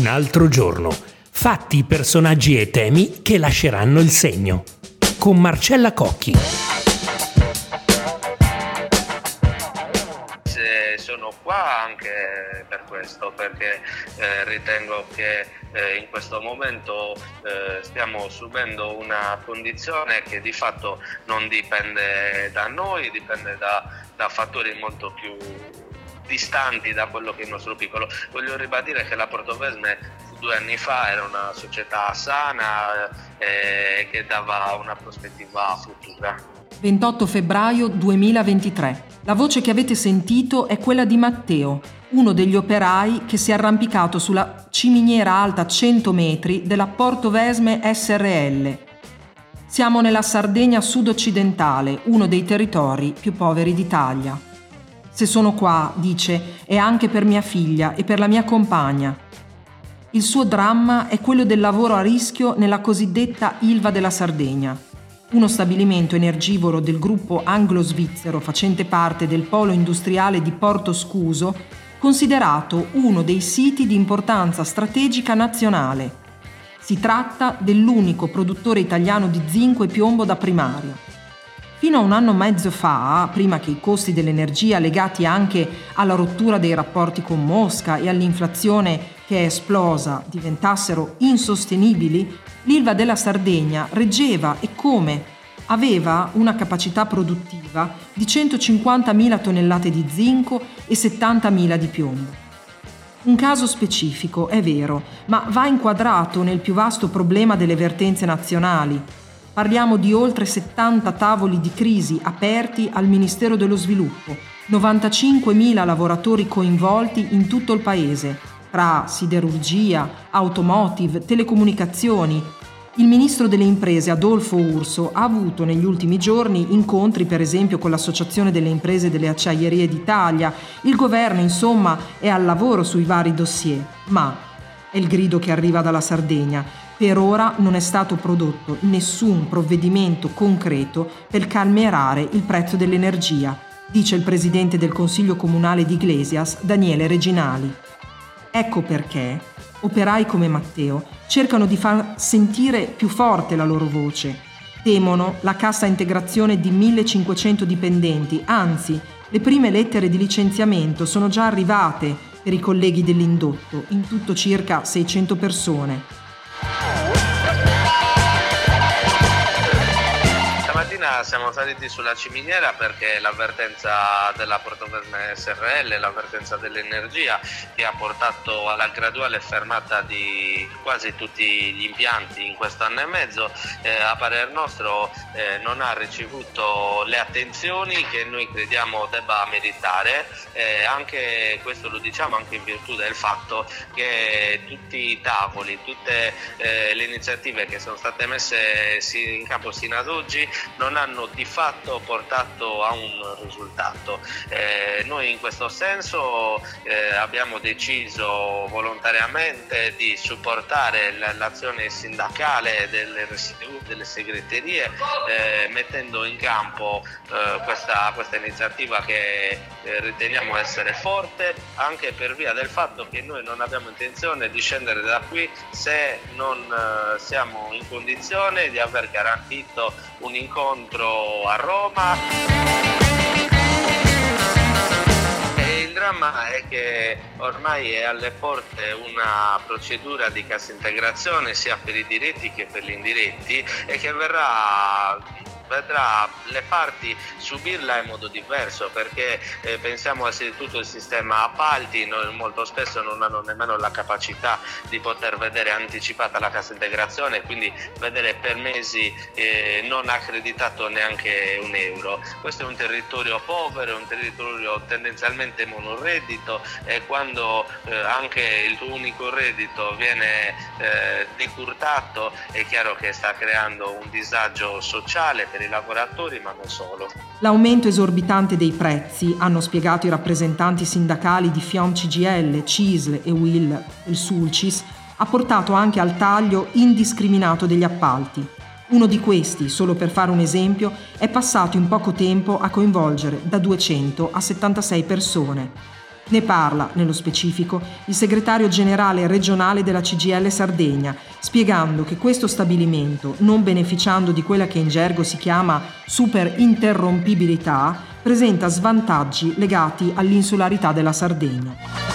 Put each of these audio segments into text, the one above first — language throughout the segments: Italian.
Un altro giorno. Fatti, personaggi e temi che lasceranno il segno. Con Marcella Cocchi. sono qua anche per questo, perché eh, ritengo che eh, in questo momento eh, stiamo subendo una condizione che di fatto non dipende da noi, dipende da, da fattori molto più distanti da quello che è il nostro piccolo. Voglio ribadire che la Portovesme due anni fa era una società sana eh, che dava una prospettiva futura. 28 febbraio 2023. La voce che avete sentito è quella di Matteo, uno degli operai che si è arrampicato sulla ciminiera alta 100 metri della Portovesme SRL. Siamo nella Sardegna sud-occidentale, uno dei territori più poveri d'Italia. Se sono qua, dice, è anche per mia figlia e per la mia compagna. Il suo dramma è quello del lavoro a rischio nella cosiddetta Ilva della Sardegna, uno stabilimento energivoro del gruppo anglo-svizzero facente parte del polo industriale di Porto Scuso, considerato uno dei siti di importanza strategica nazionale. Si tratta dell'unico produttore italiano di zinco e piombo da primario. Fino a un anno e mezzo fa, prima che i costi dell'energia legati anche alla rottura dei rapporti con Mosca e all'inflazione che è esplosa diventassero insostenibili, l'Ilva della Sardegna reggeva e come aveva una capacità produttiva di 150.000 tonnellate di zinco e 70.000 di piombo. Un caso specifico, è vero, ma va inquadrato nel più vasto problema delle vertenze nazionali, Parliamo di oltre 70 tavoli di crisi aperti al Ministero dello Sviluppo, 95.000 lavoratori coinvolti in tutto il Paese, tra siderurgia, automotive, telecomunicazioni. Il ministro delle imprese Adolfo Urso ha avuto negli ultimi giorni incontri per esempio con l'Associazione delle imprese delle acciaierie d'Italia. Il governo insomma è al lavoro sui vari dossier, ma è il grido che arriva dalla Sardegna per ora non è stato prodotto nessun provvedimento concreto per calmierare il prezzo dell'energia, dice il presidente del Consiglio Comunale di Iglesias, Daniele Reginali. Ecco perché operai come Matteo cercano di far sentire più forte la loro voce. Temono la cassa integrazione di 1500 dipendenti, anzi, le prime lettere di licenziamento sono già arrivate per i colleghi dell'indotto, in tutto circa 600 persone. Siamo saliti sulla ciminiera perché l'avvertenza della Portovesme SRL, l'avvertenza dell'energia che ha portato alla graduale fermata di quasi tutti gli impianti in questo anno e mezzo, eh, a parer nostro eh, non ha ricevuto le attenzioni che noi crediamo debba meritare, eh, anche questo lo diciamo anche in virtù del fatto che tutti i tavoli, tutte eh, le iniziative che sono state messe in campo sino ad oggi non hanno di fatto portato a un risultato. Eh, noi in questo senso eh, abbiamo deciso volontariamente di supportare l'azione sindacale delle delle segreterie, eh, mettendo in campo eh, questa, questa, iniziativa che eh, riteniamo essere forte, anche per via del fatto che noi non abbiamo intenzione di scendere da qui se non eh, siamo in condizione di aver garantito un incontro a Roma. E il dramma è che ormai è alle porte una procedura di cassa integrazione sia per i diretti che per gli indiretti e che verrà vedrà le parti subirla in modo diverso perché eh, pensiamo anzitutto al sistema appalti, noi molto spesso non hanno nemmeno la capacità di poter vedere anticipata la cassa integrazione, quindi vedere per mesi eh, non accreditato neanche un euro. Questo è un territorio povero, un territorio tendenzialmente monoreddito e quando eh, anche il tuo unico reddito viene eh, decurtato è chiaro che sta creando un disagio sociale per i lavoratori, ma non solo. L'aumento esorbitante dei prezzi, hanno spiegato i rappresentanti sindacali di FIOM CGL, CISL e WIL, il Sulcis, ha portato anche al taglio indiscriminato degli appalti. Uno di questi, solo per fare un esempio, è passato in poco tempo a coinvolgere da 200 a 76 persone. Ne parla, nello specifico, il segretario generale regionale della CGL Sardegna, spiegando che questo stabilimento, non beneficiando di quella che in gergo si chiama superinterrompibilità, presenta svantaggi legati all'insularità della Sardegna.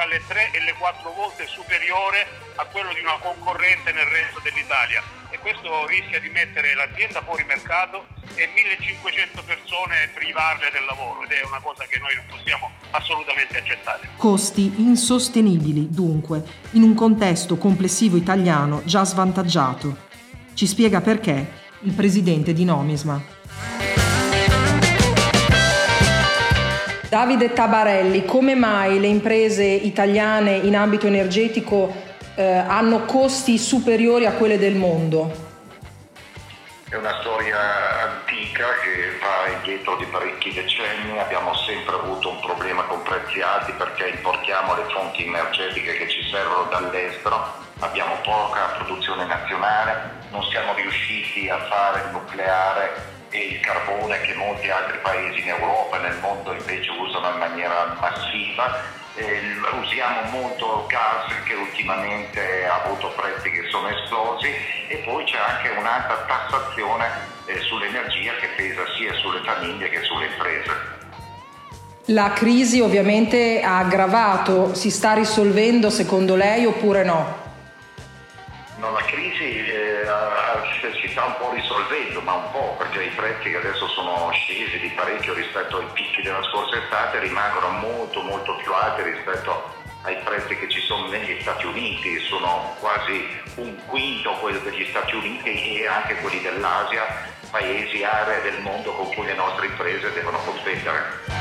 Tra le 3 e le 4 volte superiore a quello di una concorrente nel resto dell'Italia e questo rischia di mettere l'azienda fuori mercato e 1500 persone privarle del lavoro ed è una cosa che noi non possiamo assolutamente accettare. Costi insostenibili, dunque, in un contesto complessivo italiano già svantaggiato. Ci spiega perché il presidente di Nomisma. Davide Tabarelli, come mai le imprese italiane in ambito energetico eh, hanno costi superiori a quelle del mondo? È una storia antica che va indietro di parecchi decenni, abbiamo sempre avuto un problema con prezzi alti perché importiamo le fonti energetiche che ci servono dall'estero, abbiamo poca produzione nazionale, non siamo riusciti a fare il nucleare e il carbone che molti altri paesi in Europa e nel mondo invece usano in maniera massiva. Eh, usiamo molto gas che ultimamente ha avuto prezzi che sono esplosi e poi c'è anche un'alta tassazione eh, sull'energia che pesa sia sulle famiglie che sulle imprese. La crisi ovviamente ha aggravato, si sta risolvendo secondo lei oppure no? No, la crisi eh, si sta un po' risolvendo, ma un po', perché i prezzi che adesso sono scesi di parecchio rispetto ai picchi della scorsa estate rimangono molto molto più alti rispetto ai prezzi che ci sono negli Stati Uniti, sono quasi un quinto quelli degli Stati Uniti e anche quelli dell'Asia, paesi, aree del mondo con cui le nostre imprese devono competere.